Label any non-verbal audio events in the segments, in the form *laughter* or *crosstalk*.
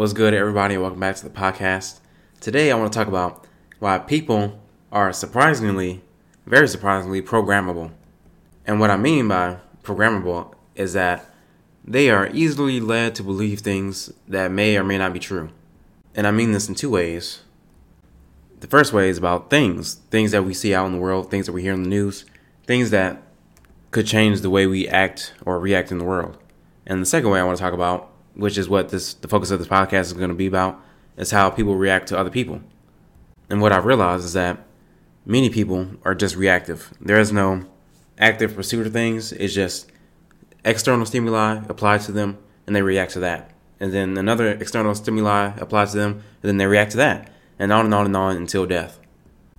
What's good, everybody, welcome back to the podcast. Today, I want to talk about why people are surprisingly, very surprisingly, programmable. And what I mean by programmable is that they are easily led to believe things that may or may not be true. And I mean this in two ways. The first way is about things, things that we see out in the world, things that we hear in the news, things that could change the way we act or react in the world. And the second way I want to talk about, which is what this the focus of this podcast is going to be about, is how people react to other people. And what I've realized is that many people are just reactive. There is no active pursuit of things. It's just external stimuli applied to them and they react to that. And then another external stimuli applies to them and then they react to that. And on and on and on until death.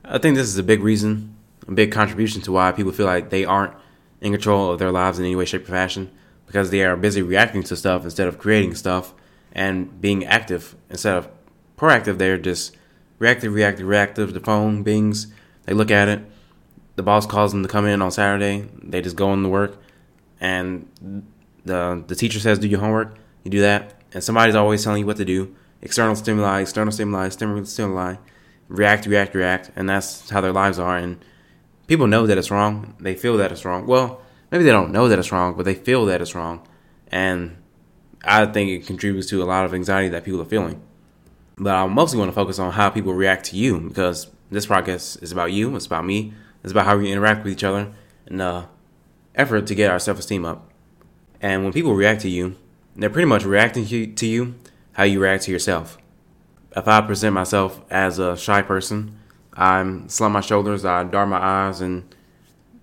I think this is a big reason, a big contribution to why people feel like they aren't in control of their lives in any way, shape, or fashion because they are busy reacting to stuff instead of creating stuff and being active instead of proactive. They're just reactive, reactive, reactive. The phone bings, they look at it. The boss calls them to come in on Saturday. They just go into work, and the the teacher says, "Do your homework." You do that, and somebody's always telling you what to do. External stimuli, external stimuli, stimuli, stimuli. React, react, react, and that's how their lives are. And people know that it's wrong. They feel that it's wrong. Well, maybe they don't know that it's wrong, but they feel that it's wrong. And I think it contributes to a lot of anxiety that people are feeling. But I'm mostly want to focus on how people react to you because this podcast is about you, it's about me, it's about how we interact with each other and the effort to get our self esteem up. And when people react to you, they're pretty much reacting to you how you react to yourself. If I present myself as a shy person, I'm slump my shoulders, I dart my eyes, and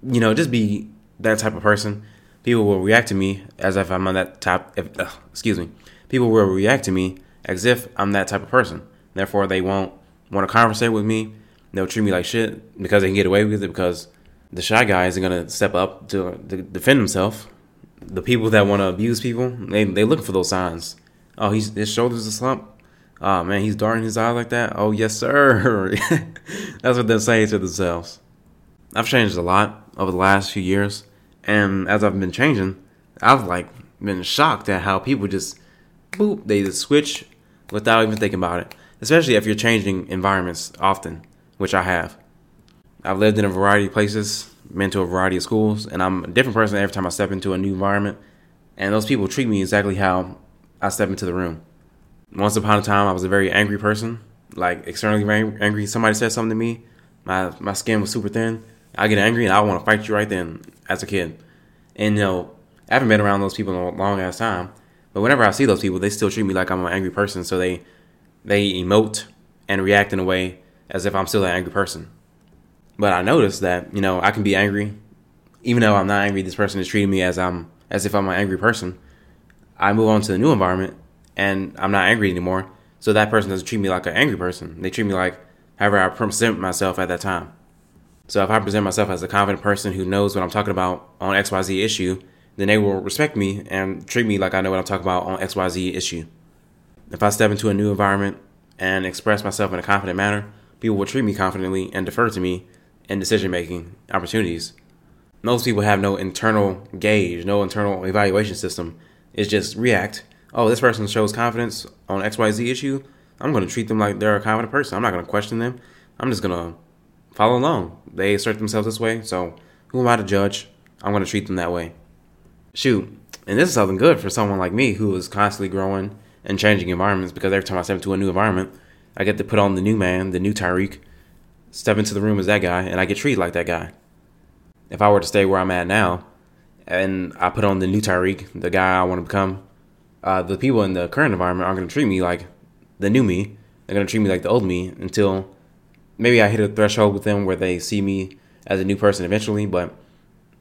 you know, just be that type of person. People will react to me as if I'm on that type. If, uh, excuse me. People will react to me as if I'm that type of person. Therefore, they won't want to conversate with me. They'll treat me like shit because they can get away with it because the shy guy isn't gonna step up to, to defend himself. The people that want to abuse people, they they look for those signs. Oh, he's his shoulders are slumped. Oh man, he's darting his eyes like that. Oh yes, sir. *laughs* That's what they're saying to themselves. I've changed a lot over the last few years, and as I've been changing, I've like been shocked at how people just boop they just switch without even thinking about it. Especially if you're changing environments often, which I have. I've lived in a variety of places, been to a variety of schools, and I'm a different person every time I step into a new environment. And those people treat me exactly how I step into the room. Once upon a time, I was a very angry person, like externally very angry. Somebody said something to me, my my skin was super thin. I get angry and I want to fight you right then as a kid. And you know, I haven't been around those people in a long ass time. But whenever I see those people, they still treat me like I'm an angry person. So they they emote and react in a way as if I'm still an angry person. But I notice that you know I can be angry, even though I'm not angry. This person is treating me as I'm as if I'm an angry person. I move on to the new environment and I'm not angry anymore. So that person doesn't treat me like an angry person. They treat me like however I present myself at that time. So if I present myself as a confident person who knows what I'm talking about on XYZ issue, then they will respect me and treat me like I know what I'm talking about on XYZ issue. If I step into a new environment and express myself in a confident manner, people will treat me confidently and defer to me in decision making opportunities. Most people have no internal gauge, no internal evaluation system. It's just react. Oh, this person shows confidence on XYZ issue. I'm going to treat them like they're a confident person. I'm not going to question them. I'm just going to follow along. They assert themselves this way, so who am I to judge? I'm going to treat them that way. Shoot, and this is something good for someone like me who is constantly growing and changing environments because every time I step into a new environment, I get to put on the new man, the new Tyreek, step into the room as that guy, and I get treated like that guy. If I were to stay where I'm at now, and I put on the new Tyreek, the guy I want to become, uh, the people in the current environment aren't going to treat me like the new me. They're going to treat me like the old me until maybe I hit a threshold with them where they see me as a new person eventually, but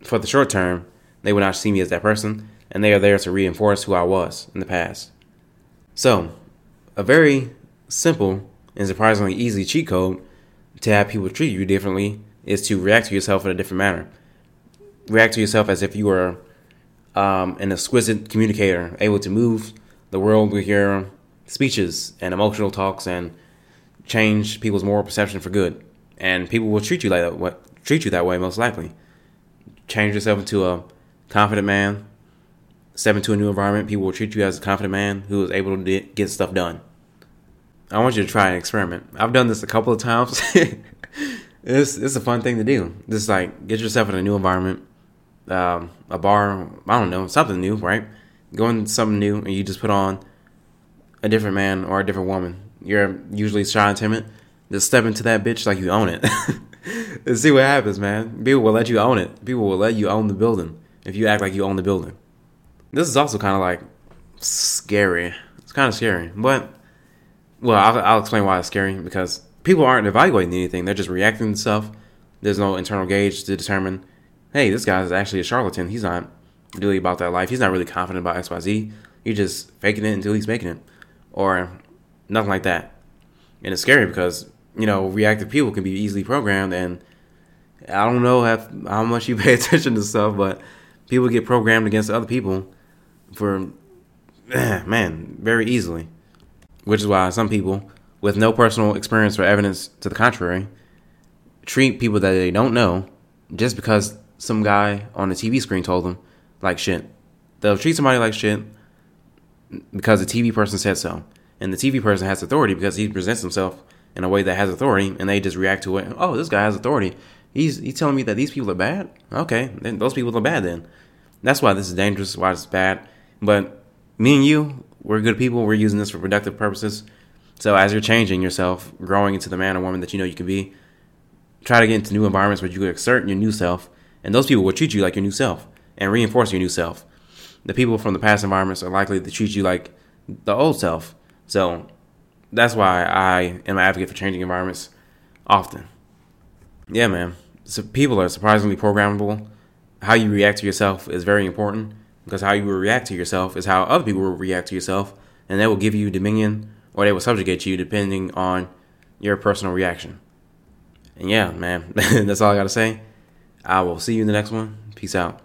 for the short term, they will not see me as that person, and they are there to reinforce who I was in the past. So, a very simple and surprisingly easy cheat code to have people treat you differently is to react to yourself in a different manner. React to yourself as if you were um, an exquisite communicator, able to move the world with your speeches and emotional talks and change people's moral perception for good, and people will treat you like that. What treat you that way most likely. Change yourself into a confident man. Step into a new environment. People will treat you as a confident man who is able to get stuff done. I want you to try an experiment. I've done this a couple of times. *laughs* it's it's a fun thing to do. Just like get yourself in a new environment, um, a bar. I don't know something new, right? Go into something new, and you just put on a different man or a different woman. You're usually shy and timid. Just step into that bitch like you own it, *laughs* and see what happens, man. People will let you own it. People will let you own the building if you act like you own the building. This is also kind of like scary. It's kind of scary, but well, I'll, I'll explain why it's scary because people aren't evaluating anything; they're just reacting to stuff. There's no internal gauge to determine, hey, this guy is actually a charlatan. He's not really about that life. He's not really confident about X, Y, Z. He's just faking it until he's making it, or nothing like that. And it's scary because you know reactive people can be easily programmed, and I don't know how, how much you *laughs* pay attention to stuff, but people get programmed against other people for man very easily which is why some people with no personal experience or evidence to the contrary treat people that they don't know just because some guy on the TV screen told them like shit. They'll treat somebody like shit because the TV person said so. And the TV person has authority because he presents himself in a way that has authority and they just react to it. Oh, this guy has authority. He's he's telling me that these people are bad? Okay, then those people are bad then. That's why this is dangerous, why it's bad. But me and you, we're good people. We're using this for productive purposes. So as you're changing yourself, growing into the man or woman that you know you can be, try to get into new environments where you can exert your new self, and those people will treat you like your new self and reinforce your new self. The people from the past environments are likely to treat you like the old self. So that's why I am an advocate for changing environments often. Yeah, man. So people are surprisingly programmable. How you react to yourself is very important because how you will react to yourself is how other people will react to yourself, and that will give you dominion or they will subjugate you depending on your personal reaction. And yeah, man, *laughs* that's all I got to say. I will see you in the next one. Peace out.